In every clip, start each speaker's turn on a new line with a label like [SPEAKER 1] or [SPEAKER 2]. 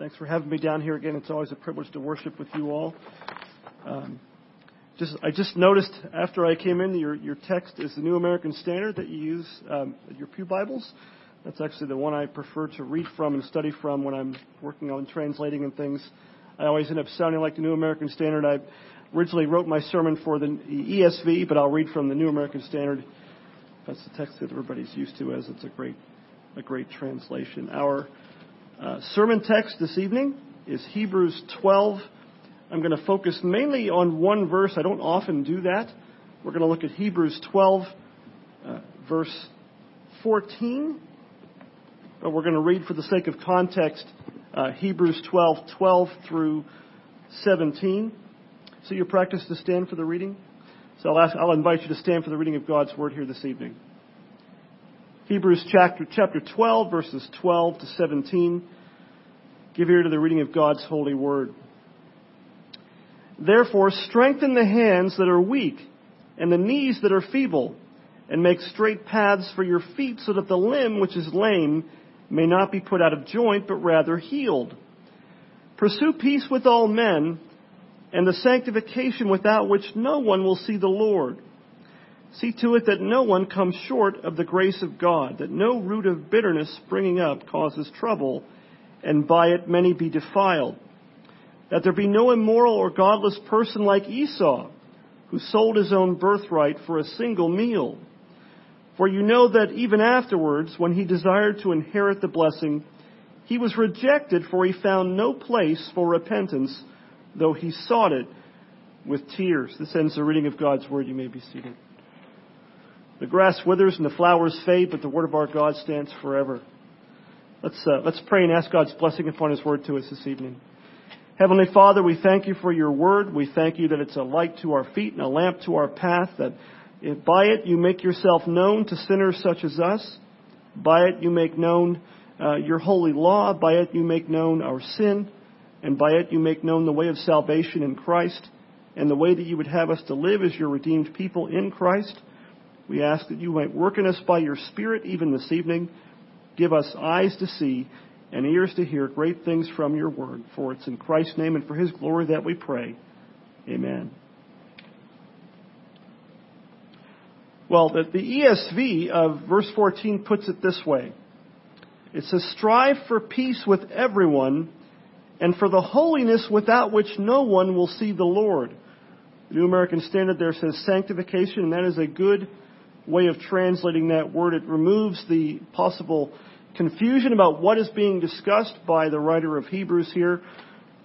[SPEAKER 1] Thanks for having me down here again. It's always a privilege to worship with you all. Um, just, I just noticed after I came in, your, your text is the New American Standard that you use, um, your Pew Bibles. That's actually the one I prefer to read from and study from when I'm working on translating and things. I always end up sounding like the New American Standard. I originally wrote my sermon for the ESV, but I'll read from the New American Standard. That's the text that everybody's used to, as it's a great, a great translation. Our uh, sermon text this evening is Hebrews 12. I'm going to focus mainly on one verse. I don't often do that. We're going to look at Hebrews 12, uh, verse 14. But we're going to read, for the sake of context, uh, Hebrews 12, 12 through 17. So you practice to stand for the reading. So I'll, ask, I'll invite you to stand for the reading of God's Word here this evening. Hebrews chapter, chapter 12, verses 12 to 17. Give ear to the reading of God's holy word. Therefore, strengthen the hands that are weak and the knees that are feeble, and make straight paths for your feet so that the limb which is lame may not be put out of joint, but rather healed. Pursue peace with all men and the sanctification without which no one will see the Lord. See to it that no one comes short of the grace of God, that no root of bitterness springing up causes trouble, and by it many be defiled. That there be no immoral or godless person like Esau, who sold his own birthright for a single meal. For you know that even afterwards, when he desired to inherit the blessing, he was rejected, for he found no place for repentance, though he sought it with tears. This ends the reading of God's word. You may be seated. The grass withers and the flowers fade, but the word of our God stands forever. Let's, uh, let's pray and ask God's blessing upon His word to us this evening. Heavenly Father, we thank you for your word. We thank you that it's a light to our feet and a lamp to our path, that by it you make yourself known to sinners such as us. By it you make known uh, your holy law. By it you make known our sin. And by it you make known the way of salvation in Christ and the way that you would have us to live as your redeemed people in Christ. We ask that you might work in us by your Spirit even this evening. Give us eyes to see and ears to hear great things from your word. For it's in Christ's name and for his glory that we pray. Amen. Well, the, the ESV of verse 14 puts it this way. It says, strive for peace with everyone and for the holiness without which no one will see the Lord. The New American Standard there says sanctification, and that is a good way of translating that word. It removes the possible confusion about what is being discussed by the writer of Hebrews here.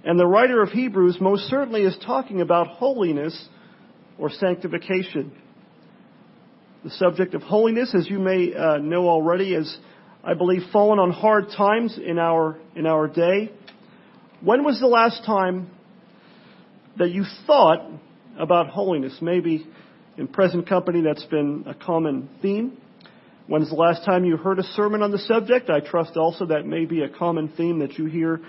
[SPEAKER 1] And the writer of Hebrews most certainly is talking about holiness or sanctification. The subject of holiness, as you may uh, know already, has, I believe, fallen on hard times in our, in our day. When was the last time that you thought about holiness? Maybe in present company, that's been a common theme. When's the last time you heard a sermon on the subject? I trust also that may be a common theme that you hear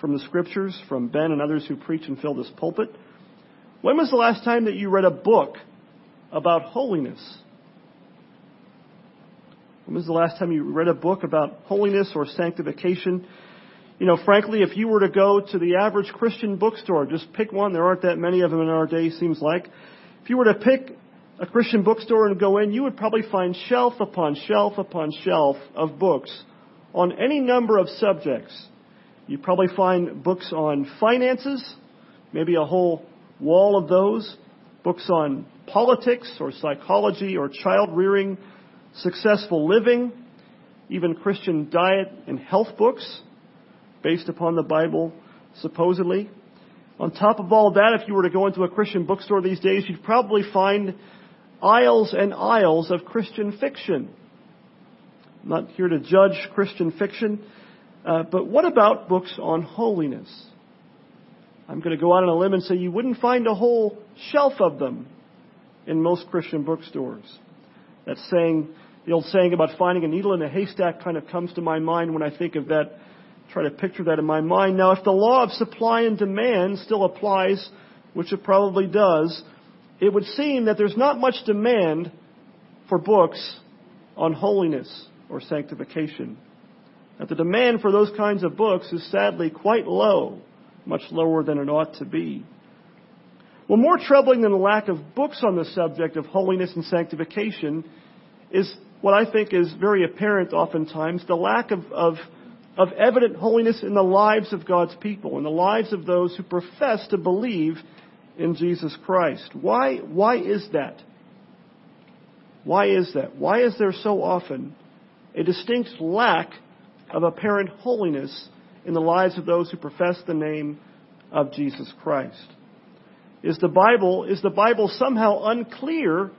[SPEAKER 1] from the scriptures, from Ben and others who preach and fill this pulpit. When was the last time that you read a book about holiness? When was the last time you read a book about holiness or sanctification? You know, frankly, if you were to go to the average Christian bookstore, just pick one, there aren't that many of them in our day, seems like. If you were to pick a Christian bookstore and go in, you would probably find shelf upon shelf upon shelf of books on any number of subjects. You'd probably find books on finances, maybe a whole wall of those, books on politics or psychology or child rearing, successful living, even Christian diet and health books based upon the Bible, supposedly. On top of all that, if you were to go into a Christian bookstore these days, you'd probably find aisles and aisles of Christian fiction. I'm not here to judge Christian fiction, uh, but what about books on holiness? I'm going to go out on a limb and say you wouldn't find a whole shelf of them in most Christian bookstores. That saying, the old saying about finding a needle in a haystack kind of comes to my mind when I think of that, try to picture that in my mind. Now, if the law of supply and demand still applies, which it probably does, it would seem that there's not much demand for books on holiness or sanctification. That the demand for those kinds of books is sadly quite low, much lower than it ought to be. Well, more troubling than the lack of books on the subject of holiness and sanctification is what I think is very apparent oftentimes the lack of, of, of evident holiness in the lives of God's people, in the lives of those who profess to believe in Jesus Christ. Why, why is that? Why is that? Why is there so often a distinct lack of apparent holiness in the lives of those who profess the name of Jesus Christ? Is the Bible, is the Bible somehow unclear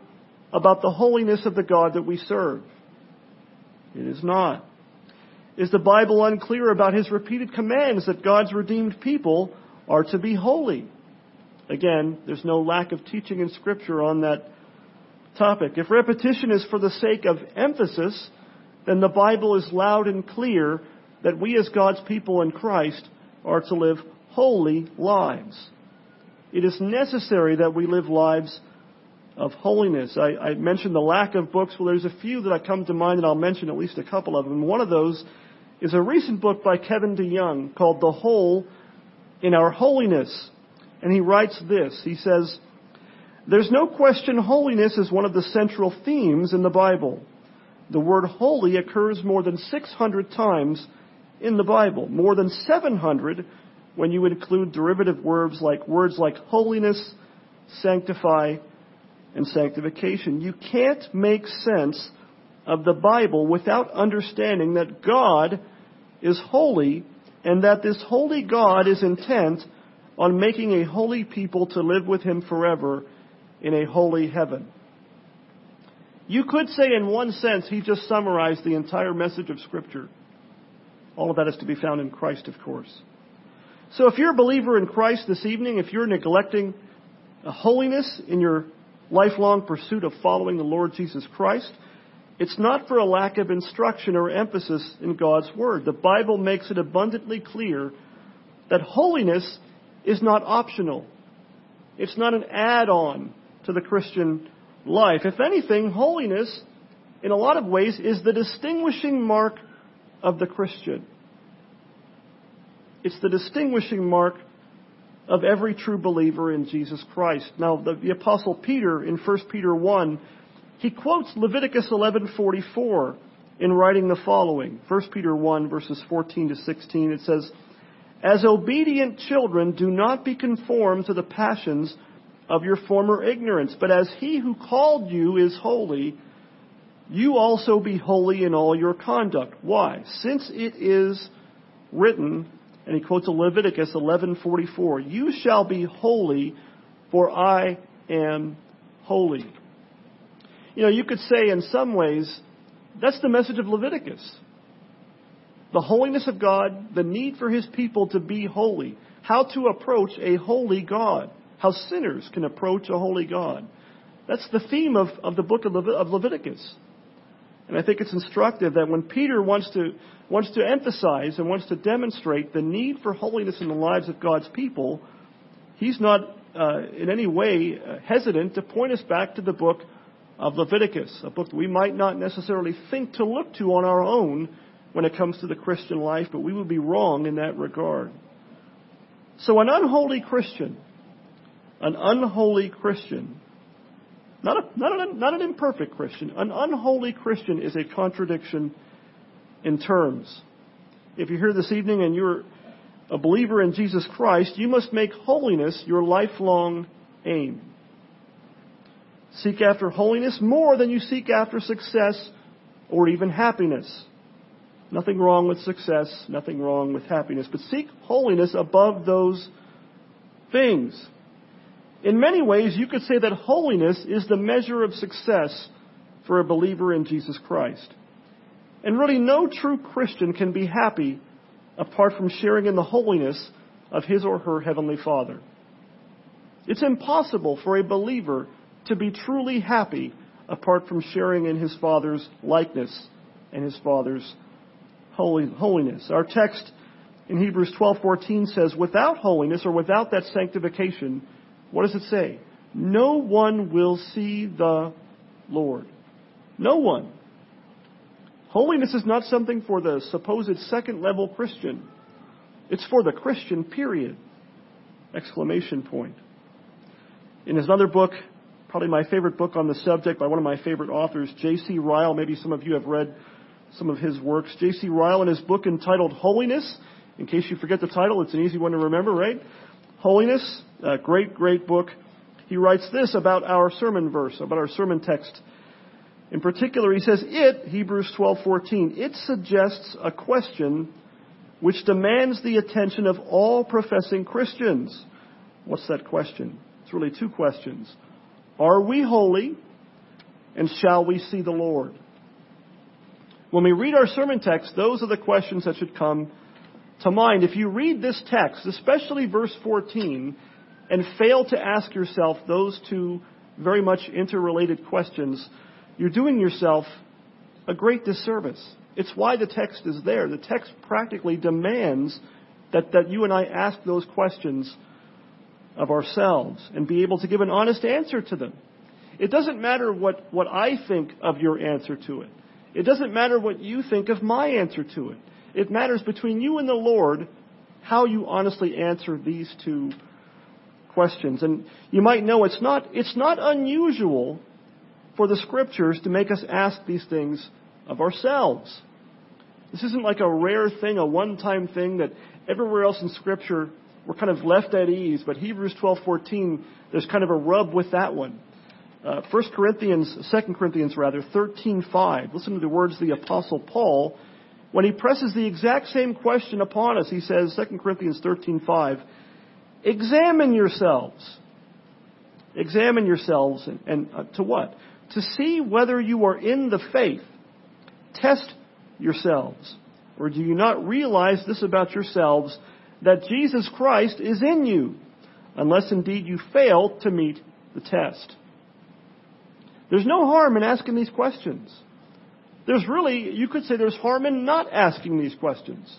[SPEAKER 1] about the holiness of the God that we serve? It is not. Is the Bible unclear about his repeated commands that God's redeemed people are to be holy? Again, there's no lack of teaching in Scripture on that topic. If repetition is for the sake of emphasis, then the Bible is loud and clear that we as God's people in Christ are to live holy lives. It is necessary that we live lives of holiness. I, I, mentioned the lack of books. Well, there's a few that I come to mind, and I'll mention at least a couple of them. One of those is a recent book by Kevin DeYoung called The Hole in Our Holiness. And he writes this. He says, There's no question holiness is one of the central themes in the Bible. The word holy occurs more than 600 times in the Bible, more than 700 when you include derivative words like words like holiness, sanctify, and sanctification. You can't make sense of the Bible without understanding that God is holy and that this holy God is intent on making a holy people to live with him forever in a holy heaven. You could say in one sense he just summarized the entire message of Scripture. All of that is to be found in Christ, of course. So if you're a believer in Christ this evening, if you're neglecting holiness in your lifelong pursuit of following the Lord Jesus Christ, it's not for a lack of instruction or emphasis in God's Word. The Bible makes it abundantly clear that holiness is not optional. It's not an add-on to the Christian life. If anything, holiness, in a lot of ways, is the distinguishing mark of the Christian. It's the distinguishing mark of every true believer in Jesus Christ. Now, the, the apostle Peter in 1 Peter 1, he quotes Leviticus 11:44 in writing the following. 1 Peter 1 verses 14 to 16 it says, "As obedient children do not be conformed to the passions of your former ignorance, but as he who called you is holy, you also be holy in all your conduct." Why? Since it is written, and he quotes Leviticus 11:44, "You shall be holy, for I am holy." You know, you could say in some ways that's the message of Leviticus. The holiness of God, the need for his people to be holy, how to approach a holy God, how sinners can approach a holy God. That's the theme of, of the book of, Levit- of Leviticus. And I think it's instructive that when Peter wants to, wants to emphasize and wants to demonstrate the need for holiness in the lives of God's people, he's not uh, in any way uh, hesitant to point us back to the book of Leviticus, a book that we might not necessarily think to look to on our own when it comes to the Christian life, but we would be wrong in that regard. So an unholy Christian, an unholy Christian not, a, not, an, not an imperfect Christian. An unholy Christian is a contradiction in terms. If you're here this evening and you're a believer in Jesus Christ, you must make holiness your lifelong aim. Seek after holiness more than you seek after success or even happiness. Nothing wrong with success, nothing wrong with happiness, but seek holiness above those things. In many ways, you could say that holiness is the measure of success for a believer in Jesus Christ. And really, no true Christian can be happy apart from sharing in the holiness of his or her Heavenly Father. It's impossible for a believer to be truly happy apart from sharing in his Father's likeness and his Father's holiness. Our text in Hebrews 12:14 says, "Without holiness or without that sanctification, what does it say? No one will see the Lord. No one. Holiness is not something for the supposed second level Christian. It's for the Christian, period. Exclamation point. In his other book, probably my favorite book on the subject by one of my favorite authors, J.C. Ryle, maybe some of you have read some of his works. J.C. Ryle, in his book entitled Holiness, in case you forget the title, it's an easy one to remember, right? Holiness, a great, great book. He writes this about our sermon verse, about our sermon text. In particular, he says, it, Hebrews 12:14, it suggests a question which demands the attention of all professing Christians. What's that question? It's really two questions. Are we holy? And shall we see the Lord? When we read our sermon text, those are the questions that should come to mind. If you read this text, especially verse 14, and fail to ask yourself those two very much interrelated questions, you're doing yourself a great disservice. It's why the text is there. The text practically demands that, that you and I ask those questions of ourselves and be able to give an honest answer to them. It doesn't matter what, what I think of your answer to it. It doesn't matter what you think of my answer to it. It matters between you and the Lord how you honestly answer these two questions. And you might know it's not, it's not unusual for the scriptures to make us ask these things of ourselves. This isn't like a rare thing, a one-time thing that everywhere else in scripture we're kind of left at ease, but Hebrews 12:14 there's kind of a rub with that one. Uh, 1 Corinthians, 2 Corinthians rather, 13:5. Listen to the words of the apostle Paul when he presses the exact same question upon us, he says, 2 Corinthians 13:5, examine yourselves. Examine yourselves, and, and uh, to what? To see whether you are in the faith. Test yourselves. Or do you not realize this about yourselves, that Jesus Christ is in you, unless indeed you fail to meet the test? There's no harm in asking these questions. There's really, you could say there's harm in not asking these questions.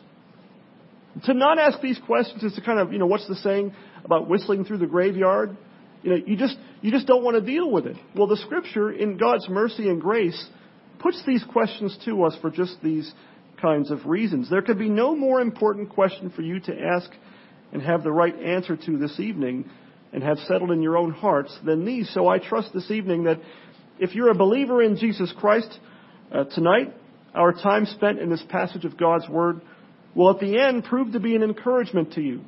[SPEAKER 1] To not ask these questions is to kind of, you know, what's the saying about whistling through the graveyard? You know, you just, you just don't want to deal with it. Well, the scripture, in God's mercy and grace, puts these questions to us for just these kinds of reasons. There could be no more important question for you to ask and have the right answer to this evening and have settled in your own hearts than these. So I trust this evening that if you're a believer in Jesus Christ, uh, tonight, our time spent in this passage of God's Word will at the end prove to be an encouragement to you.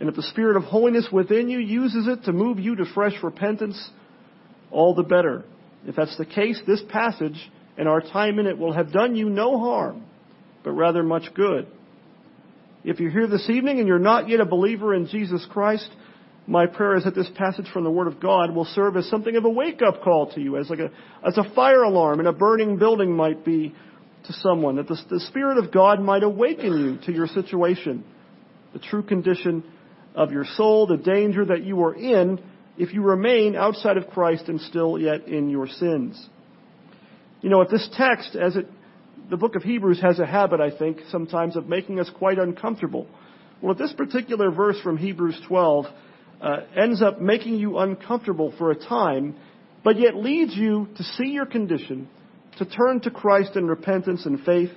[SPEAKER 1] And if the Spirit of holiness within you uses it to move you to fresh repentance, all the better. If that's the case, this passage and our time in it will have done you no harm, but rather much good. If you're here this evening and you're not yet a believer in Jesus Christ, my prayer is that this passage from the Word of God will serve as something of a wake-up call to you, as like a, as a fire alarm in a burning building might be to someone, that the, the Spirit of God might awaken you to your situation, the true condition of your soul, the danger that you are in if you remain outside of Christ and still yet in your sins. You know, if this text, as it, the book of Hebrews has a habit, I think, sometimes of making us quite uncomfortable. Well, if this particular verse from Hebrews 12 uh, ends up making you uncomfortable for a time, but yet leads you to see your condition, to turn to Christ in repentance and faith,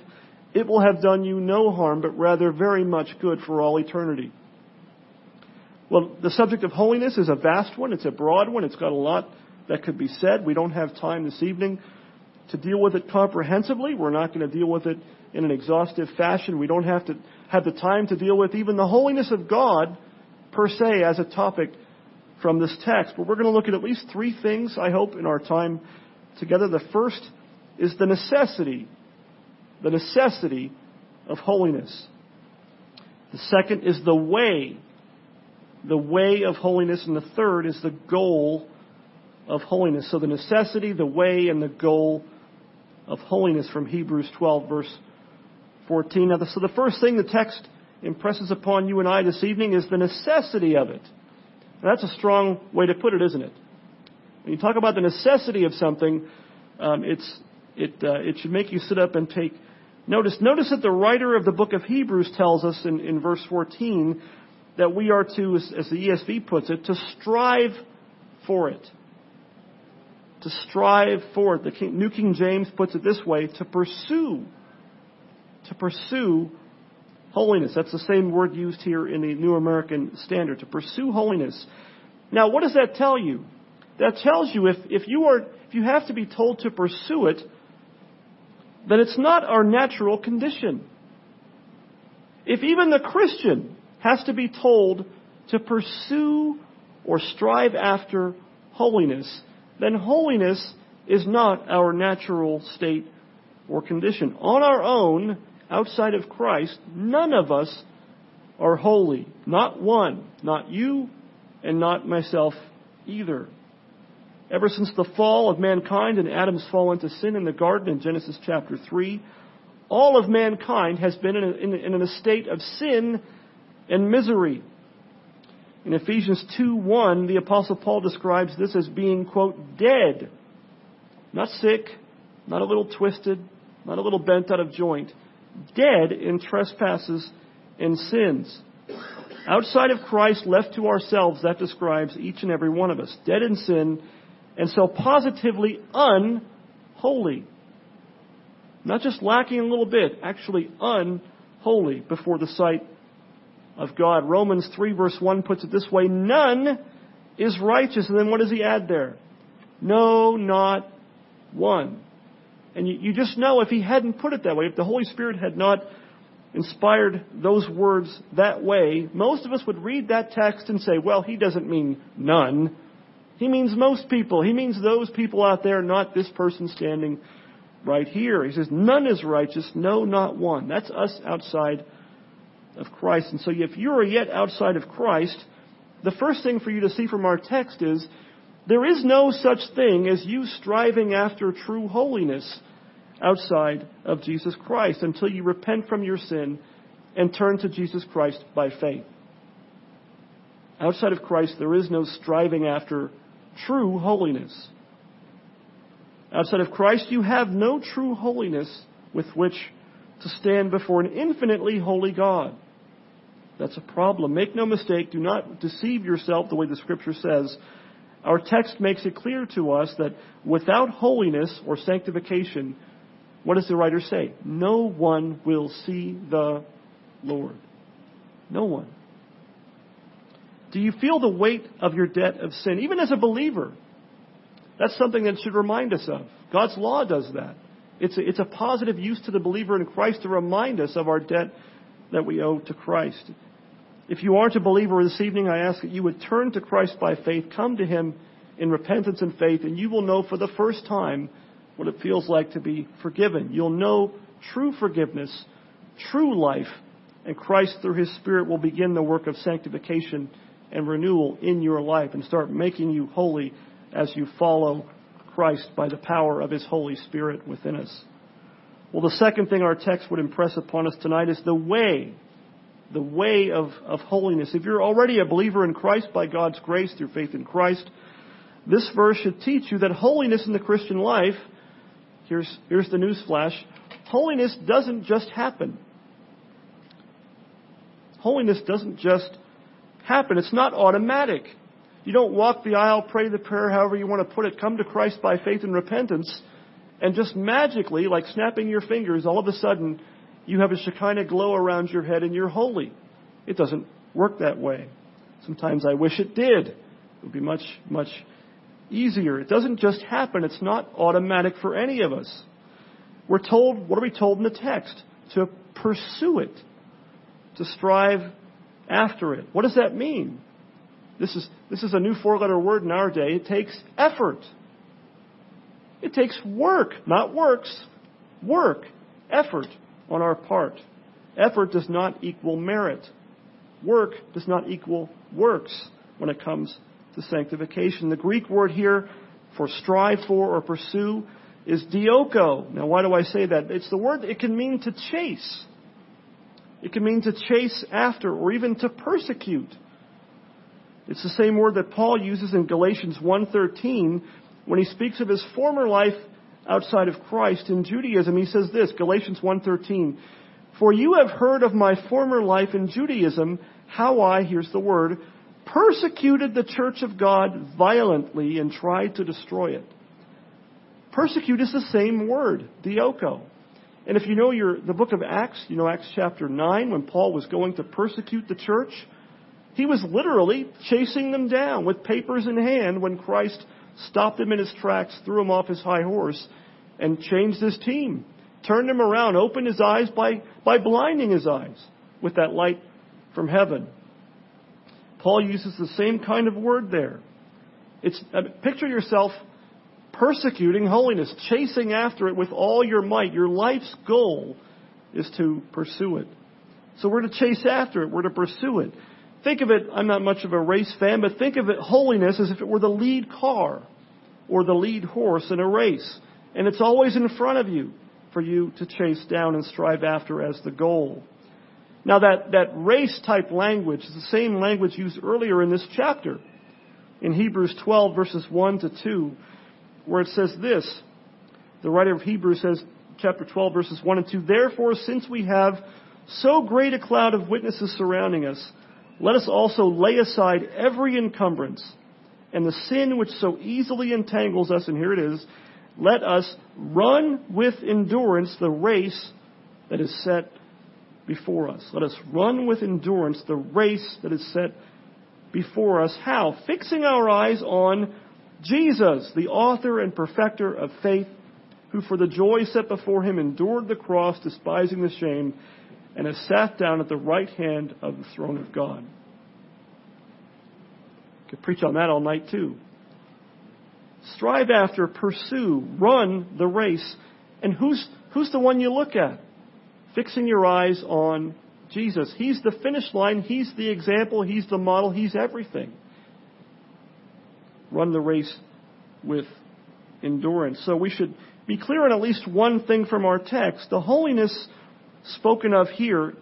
[SPEAKER 1] it will have done you no harm, but rather very much good for all eternity. Well, the subject of holiness is a vast one. It's a broad one. It's got a lot that could be said. We don't have time this evening to deal with it comprehensively. We're not going to deal with it in an exhaustive fashion. We don't have to have the time to deal with even the holiness of God per se as a topic from this text, but we're going to look at at least three things, I hope, in our time together. The first is the necessity, the necessity of holiness. The second is the way, the way of holiness. And the third is the goal of holiness. So the necessity, the way, and the goal of holiness from Hebrews 12, verse 14. Now, so the first thing the text impresses upon you and I this evening is the necessity of it. And that's a strong way to put it, isn't it? When you talk about the necessity of something, um, it's, it, uh, it should make you sit up and take notice. Notice that the writer of the book of Hebrews tells us in, in verse 14 that we are to, as, the ESV puts it, to strive for it. to strive for it. The King, New King James puts it this way to pursue. To pursue holiness. That's the same word used here in the New American Standard. To pursue holiness. Now, what does that tell you? That tells you if, if you are if you have to be told to pursue it, then it's not our natural condition. If even the Christian has to be told to pursue or strive after holiness, then holiness is not our natural state or condition. On our own, outside of Christ, none of us are holy. Not one. Not you and not myself either. Ever since the fall of mankind and Adam's fall into sin in the garden in Genesis chapter 3, all of mankind has been in, a, in, in a state of sin and misery. In Ephesians 2:1, the apostle Paul describes this as being quote dead. Not sick, not a little twisted, not a little bent out of joint. Dead in trespasses and sins. Outside of Christ, left to ourselves, that describes each and every one of us. Dead in sin, and so positively unholy. Not just lacking a little bit, actually unholy before the sight of God. Romans 3 verse 1 puts it this way, none is righteous. And then what does he add there? No, not one. And you, you just know if he hadn't put it that way, if the Holy Spirit had not inspired those words that way, most of us would read that text and say, well, he doesn't mean none. He means most people. He means those people out there, not this person standing right here. He says, none is righteous, no, not one. That's us outside of Christ. And so if you are yet outside of Christ, the first thing for you to see from our text is there is no such thing as you striving after true holiness outside of Jesus Christ until you repent from your sin and turn to Jesus Christ by faith. Outside of Christ, there is no striving after true holiness. Outside of Christ, you have no true holiness with which to stand before an infinitely holy God. That's a problem. Make no mistake, do not deceive yourself the way the scripture says. Our text makes it clear to us that without holiness or sanctification, what does the writer say? No one will see the Lord. No one. Do you feel the weight of your debt of sin, even as a believer? That's something that should remind us of. God's law does that. It's a, it's a positive use to the believer in Christ to remind us of our debt that we owe to Christ. If you aren't a believer this evening, I ask that you would turn to Christ by faith, come to Him in repentance and faith, and you will know for the first time what it feels like to be forgiven. You'll know true forgiveness, true life, and Christ, through His Spirit, will begin the work of sanctification and renewal in your life and start making you holy as you follow Christ by the power of His Holy Spirit within us. Well, the second thing our text would impress upon us tonight is the way, the way of, of holiness. If you're already a believer in Christ by God's grace through faith in Christ, this verse should teach you that holiness in the Christian life, here's, here's the news flash, holiness doesn't just happen. Holiness doesn't just happen. It's not automatic. You don't walk the aisle, pray the prayer, however you want to put it, come to Christ by faith and repentance, and just magically, like snapping your fingers, all of a sudden, you have a Shekinah glow around your head and you're holy. It doesn't work that way. Sometimes I wish it did. It would be much, much easier. It doesn't just happen. It's not automatic for any of us. We're told, what are we told in the text? To pursue it. To strive after it. What does that mean? This is, this is a new four letter word in our day. It takes effort. It takes work, not works. Work, effort on our part. Effort does not equal merit. Work does not equal works when it comes to sanctification. The Greek word here for strive for or pursue is dioko. Now, why do I say that? It's the word, it can mean to chase. It can mean to chase after or even to persecute. It's the same word that Paul uses in Galatians 1:13 when he speaks of his former life outside of Christ in Judaism. He says this, Galatians 1:13, "For you have heard of my former life in Judaism, how I, here's the word, persecuted the church of God violently and tried to destroy it. Persecute is the same word, dioko. And if you know your, the book of Acts, you know Acts chapter 9, when Paul was going to persecute the church, he was literally chasing them down with papers in hand when Christ stopped him in his tracks, threw him off his high horse, and changed his team. Turned him around, opened his eyes by, by blinding his eyes with that light from heaven. Paul uses the same kind of word there. It's, picture yourself persecuting holiness, chasing after it with all your might. Your life's goal is to pursue it. So we're to chase after it. We're to pursue it. Think of it, I'm not much of a race fan, but think of it, holiness as if it were the lead car or the lead horse in a race. And it's always in front of you for you to chase down and strive after as the goal. Now that, that race type language is the same language used earlier in this chapter. In Hebrews 12 verses 1 to 2, where it says this. The writer of Hebrews says, chapter 12 verses 1 and 2, Therefore, since we have so great a cloud of witnesses surrounding us, let us also lay aside every encumbrance and the sin which so easily entangles us, and here it is, let us run with endurance the race that is set before us. Let us run with endurance the race that is set before us. How? Fixing our eyes on Jesus, the author and perfecter of faith, who for the joy set before him endured the cross, despising the shame, and has sat down at the right hand of the throne of God. Could preach on that all night too. Strive after, pursue, run the race. And who's, who's the one you look at? Fixing your eyes on Jesus. He's the finish line. He's the example. He's the model. He's everything. Run the race with endurance. So we should be clear on at least one thing from our text. The holiness spoken of here,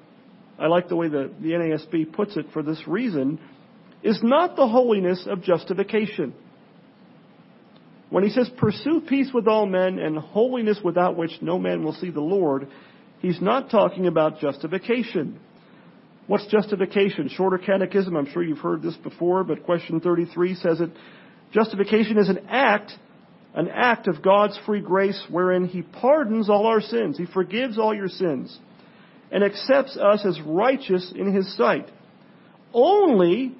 [SPEAKER 1] I like the way the, the NASB puts it for this reason, is not the holiness of justification. When he says, pursue peace with all men and holiness without which no man will see the Lord, he's not talking about justification. What's justification? Shorter catechism, I'm sure you've heard this before, but question 33 says it. Justification is an act, an act of God's free grace wherein he pardons all our sins. He forgives all your sins and accepts us as righteous in his sight. Only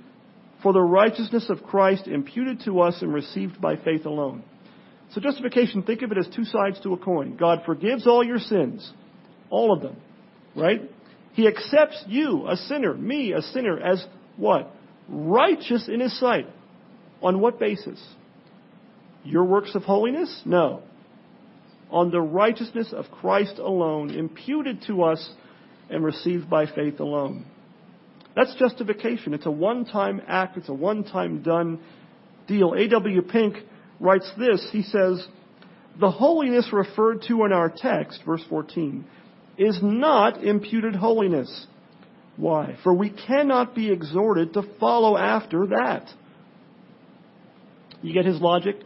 [SPEAKER 1] for the righteousness of Christ imputed to us and received by faith alone. So justification, think of it as two sides to a coin. God forgives all your sins. All of them. Right? He accepts you, a sinner, me, a sinner, as what? Righteous in His sight. On what basis? Your works of holiness? No. On the righteousness of Christ alone, imputed to us and received by faith alone. That's justification. It's a one-time act. It's a one-time done deal. A.W. Pink writes this. He says, the holiness referred to in our text, verse 14, is not imputed holiness. Why? For we cannot be exhorted to follow after that. You get his logic?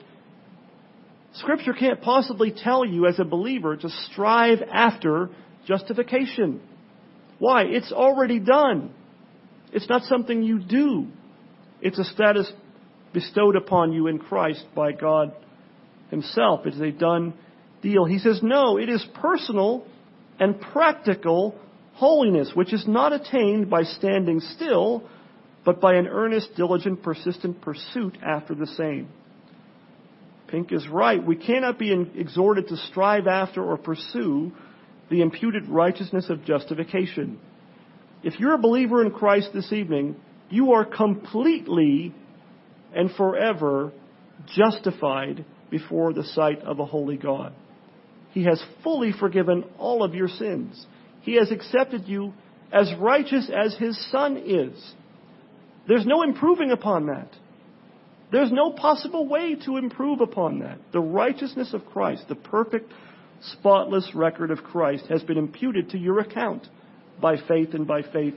[SPEAKER 1] Scripture can't possibly tell you as a believer to strive after justification. Why? It's already done. It's not something you do. It's a status bestowed upon you in Christ by God Himself. It is a done deal. He says, no, it is personal and practical holiness, which is not attained by standing still, but by an earnest, diligent, persistent pursuit after the same. Pink is right. We cannot be exhorted to strive after or pursue the imputed righteousness of justification. If you're a believer in Christ this evening, you are completely and forever justified before the sight of a holy God. He has fully forgiven all of your sins. He has accepted you as righteous as His Son is. There's no improving upon that. There's no possible way to improve upon that. The righteousness of Christ, the perfect, spotless record of Christ, has been imputed to your account by faith and by faith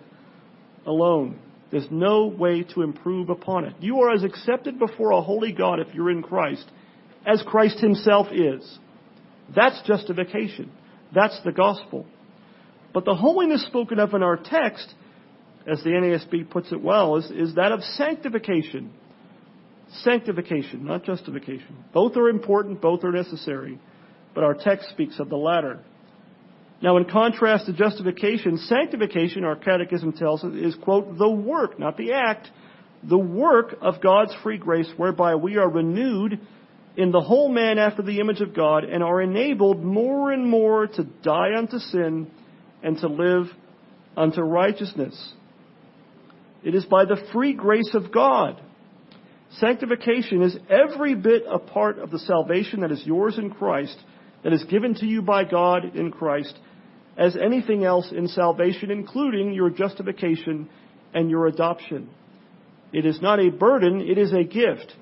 [SPEAKER 1] alone. There's no way to improve upon it. You are as accepted before a holy God if you're in Christ as Christ himself is. That's justification. That's the gospel. But the holiness spoken of in our text, as the NASB puts it well, is, is that of sanctification. sanctification, not justification. Both are important, both are necessary, but our text speaks of the latter. Now, in contrast to justification, sanctification, our catechism tells us, is, quote, the work, not the act, the work of God's free grace whereby we are renewed in the whole man after the image of God and are enabled more and more to die unto sin and to live unto righteousness. It is by the free grace of God. Sanctification is every bit a part of the salvation that is yours in Christ, that is given to you by God in Christ, as anything else in salvation, including your justification and your adoption. It is not a burden, it is a gift.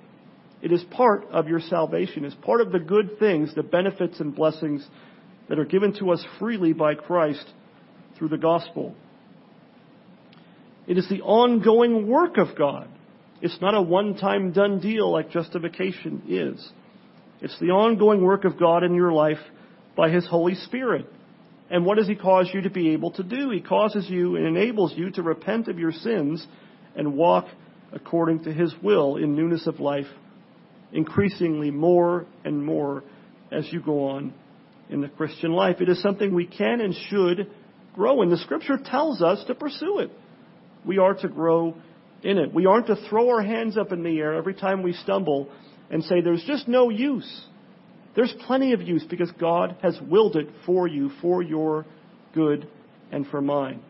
[SPEAKER 1] It is part of your salvation. It's part of the good things, the benefits and blessings that are given to us freely by Christ through the gospel. It is the ongoing work of God. It's not a one-time done deal like justification is. It's the ongoing work of God in your life by His Holy Spirit. And what does He cause you to be able to do? He causes you and enables you to repent of your sins and walk according to His will in newness of life, increasingly more and more as you go on in the Christian life. It is something we can and should grow in. The Scripture tells us to pursue it. We are to grow in it. We aren't to throw our hands up in the air every time we stumble and say, there's just no use. There's plenty of use because God has willed it for you, for your good and for mine.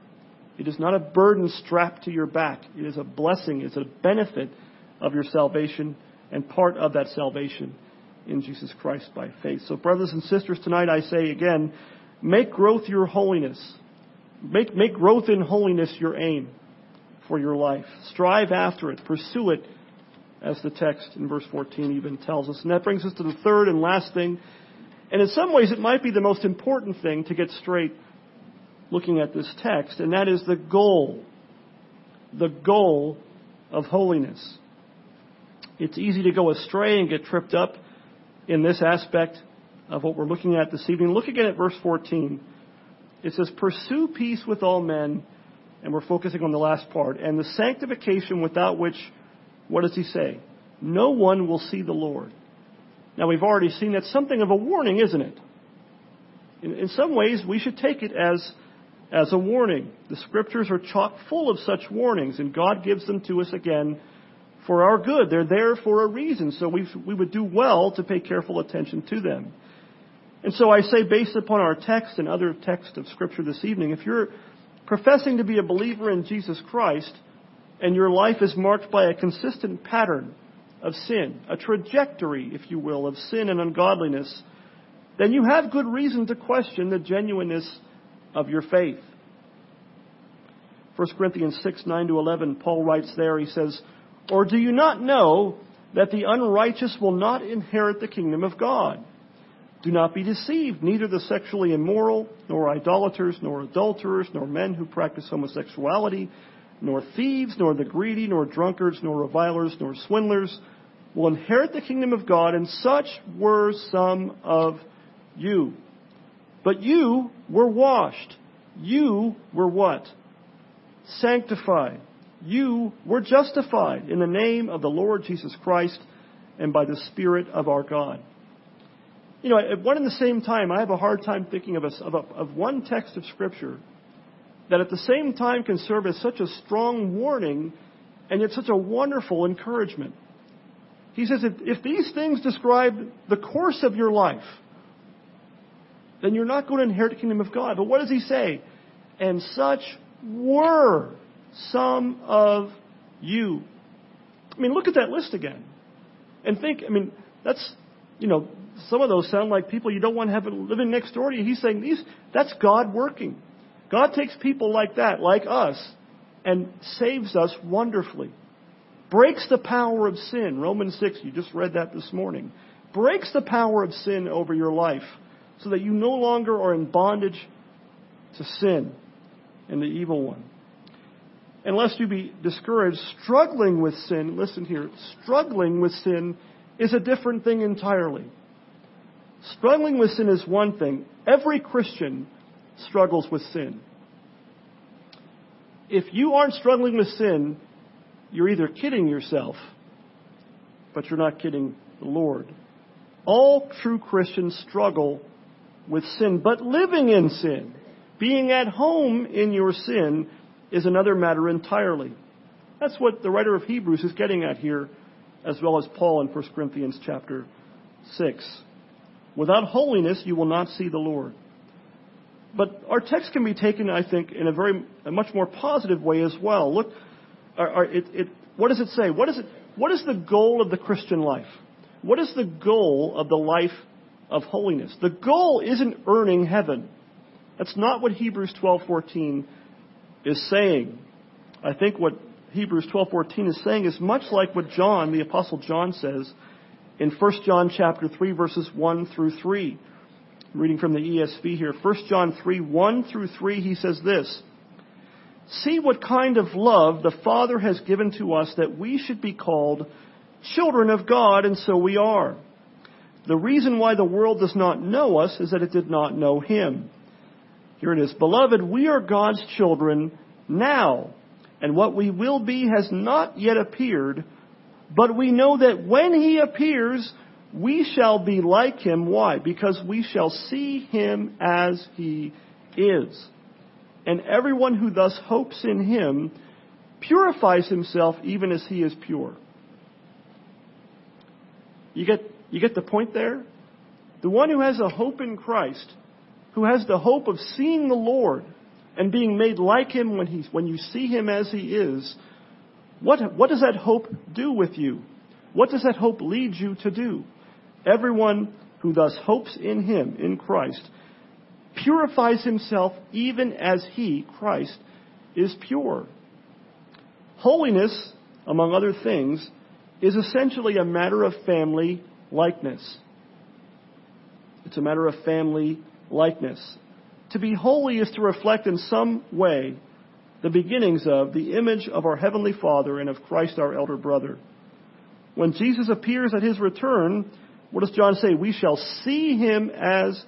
[SPEAKER 1] It is not a burden strapped to your back. It is a blessing. It's a benefit of your salvation and part of that salvation in Jesus Christ by faith. So, brothers and sisters, tonight I say again, make growth your holiness. Make, make growth in holiness your aim for your life. Strive after it. Pursue it, as the text in verse 14 even tells us. And that brings us to the third and last thing. And in some ways, it might be the most important thing to get straight looking at this text, and that is the goal. The goal of holiness. It's easy to go astray and get tripped up in this aspect of what we're looking at this evening. Look again at verse 14. It says, Pursue peace with all men and we're focusing on the last part, and the sanctification without which, what does he say? No one will see the Lord. Now we've already seen that's something of a warning, isn't it? In, in some ways, we should take it as, as a warning. The scriptures are chock full of such warnings, and God gives them to us again for our good. They're there for a reason, so we we would do well to pay careful attention to them. And so I say, based upon our text and other texts of Scripture this evening, if you're professing to be a believer in Jesus Christ, and your life is marked by a consistent pattern of sin, a trajectory, if you will, of sin and ungodliness, then you have good reason to question the genuineness of your faith. 1 Corinthians 6, 9 to 11, Paul writes there, he says, Or do you not know that the unrighteous will not inherit the kingdom of God? Do not be deceived. Neither the sexually immoral, nor idolaters, nor adulterers, nor men who practice homosexuality, nor thieves, nor the greedy, nor drunkards, nor revilers, nor swindlers will inherit the kingdom of God, and such were some of you. But you were washed. You were what? Sanctified. You were justified in the name of the Lord Jesus Christ and by the Spirit of our God you know, at one and the same time, I have a hard time thinking of, a, of, a, of one text of Scripture that at the same time can serve as such a strong warning and yet such a wonderful encouragement. He says, if, if these things describe the course of your life, then you're not going to inherit the kingdom of God. But what does he say? And such were some of you. I mean, look at that list again. And think, I mean, that's, you know, some of those sound like people you don't want to have living next door to you. He's saying these, that's God working. God takes people like that, like us, and saves us wonderfully. Breaks the power of sin. Romans 6, you just read that this morning. Breaks the power of sin over your life so that you no longer are in bondage to sin and the evil one. And lest you be discouraged, struggling with sin, listen here, struggling with sin is a different thing entirely. Struggling with sin is one thing. Every Christian struggles with sin. If you aren't struggling with sin, you're either kidding yourself but you're not kidding the Lord. All true Christians struggle with sin, but living in sin, being at home in your sin, is another matter entirely. That's what the writer of Hebrews is getting at here, as well as Paul in 1 Corinthians chapter 6. Without holiness, you will not see the Lord. But our text can be taken, I think, in a very, a much more positive way as well. Look, it, it, what does it say? What is it? What is the goal of the Christian life? What is the goal of the life of holiness? The goal isn't earning heaven. That's not what Hebrews 12:14 is saying. I think what Hebrews 12:14 is saying is much like what John, the apostle John says in 1 John chapter 3 verses 1 through 3. Reading from the ESV here. 1 John 3, 1 through 3, he says this. See what kind of love the Father has given to us that we should be called children of God, and so we are. The reason why the world does not know us is that it did not know Him. Here it is. Beloved, we are God's children now, and what we will be has not yet appeared, but we know that when He appears, we shall be like Him. Why? Because we shall see Him as He is. And everyone who thus hopes in Him purifies himself even as He is pure. You get, you get the point there? The one who has a hope in Christ, who has the hope of seeing the Lord and being made like Him when, he's, when you see Him as He is, what, what does that hope do with you? What does that hope lead you to do? Everyone who thus hopes in Him, in Christ, purifies himself even as He, Christ, is pure. Holiness, among other things, is essentially a matter of family likeness. It's a matter of family likeness. To be holy is to reflect in some way the beginnings of the image of our Heavenly Father and of Christ our elder brother. When Jesus appears at his return, what does John say? We shall see him as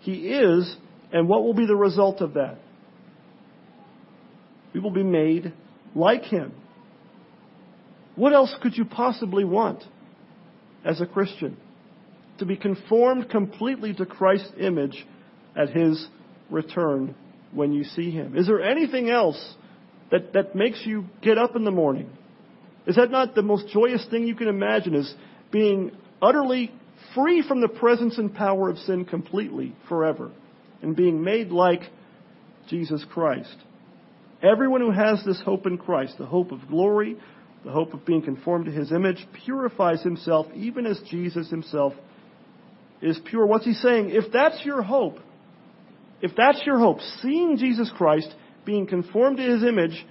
[SPEAKER 1] he is, and what will be the result of that? We will be made like him. What else could you possibly want as a Christian? To be conformed completely to Christ's image at his return when you see him. Is there anything else that, that makes you get up in the morning? Is that not the most joyous thing you can imagine is being utterly free from the presence and power of sin completely forever and being made like Jesus Christ? Everyone who has this hope in Christ, the hope of glory, the hope of being conformed to his image, purifies himself even as Jesus himself is pure. What's he saying? If that's your hope, if that's your hope, seeing Jesus Christ, being conformed to his image,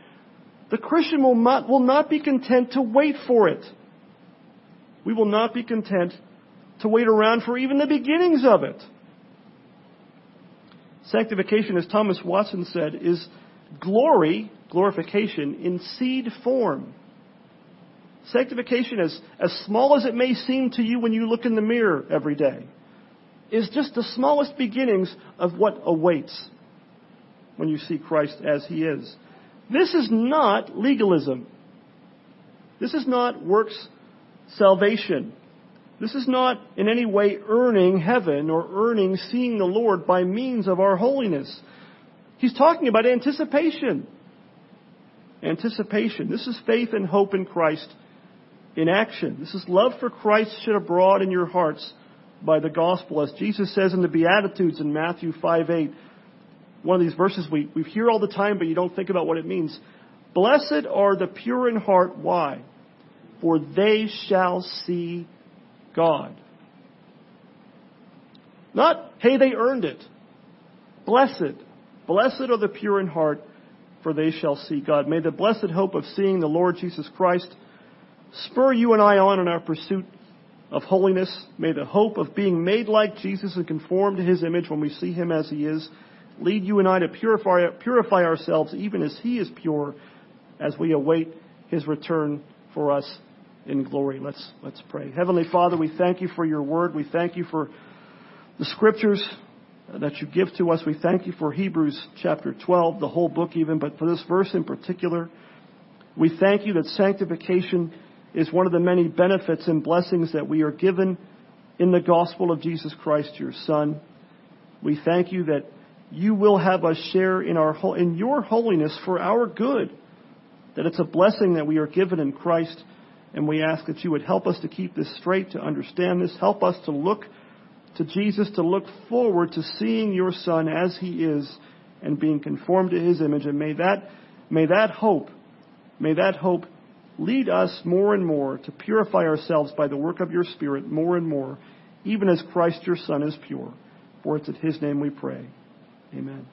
[SPEAKER 1] the Christian will not, will not be content to wait for it. We will not be content to wait around for even the beginnings of it. Sanctification, as Thomas Watson said, is glory, glorification, in seed form. Sanctification, as, as small as it may seem to you when you look in the mirror every day, is just the smallest beginnings of what awaits when you see Christ as He is. This is not legalism. This is not works salvation. This is not in any way earning heaven or earning seeing the Lord by means of our holiness. He's talking about anticipation. Anticipation. This is faith and hope in Christ in action. This is love for Christ shed abroad in your hearts by the gospel. As Jesus says in the Beatitudes in Matthew 5 8, one of these verses we, we hear all the time, but you don't think about what it means. Blessed are the pure in heart. Why? For they shall see God. Not, hey, they earned it. Blessed. Blessed are the pure in heart, for they shall see God. May the blessed hope of seeing the Lord Jesus Christ spur you and I on in our pursuit of holiness. May the hope of being made like Jesus and conformed to his image when we see him as he is lead you and I to purify, purify ourselves even as he is pure as we await his return for us in glory. Let's, let's pray. Heavenly Father, we thank you for your word. We thank you for the scriptures that you give to us. We thank you for Hebrews chapter 12, the whole book even, but for this verse in particular. We thank you that sanctification is one of the many benefits and blessings that we are given in the gospel of Jesus Christ, your Son. We thank you that you will have us share in, our, in your holiness for our good, that it's a blessing that we are given in Christ, and we ask that you would help us to keep this straight, to understand this, help us to look to Jesus, to look forward to seeing your Son as he is and being conformed to his image, and may that, may that hope, may that hope lead us more and more to purify ourselves by the work of your Spirit more and more, even as Christ your Son is pure. For it's at his name we pray. Amen.